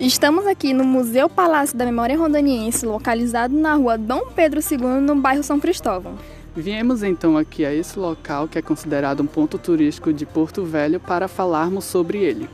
Estamos aqui no Museu Palácio da Memória Rondoniense, localizado na rua Dom Pedro II, no bairro São Cristóvão. Viemos então aqui a esse local que é considerado um ponto turístico de Porto Velho para falarmos sobre ele.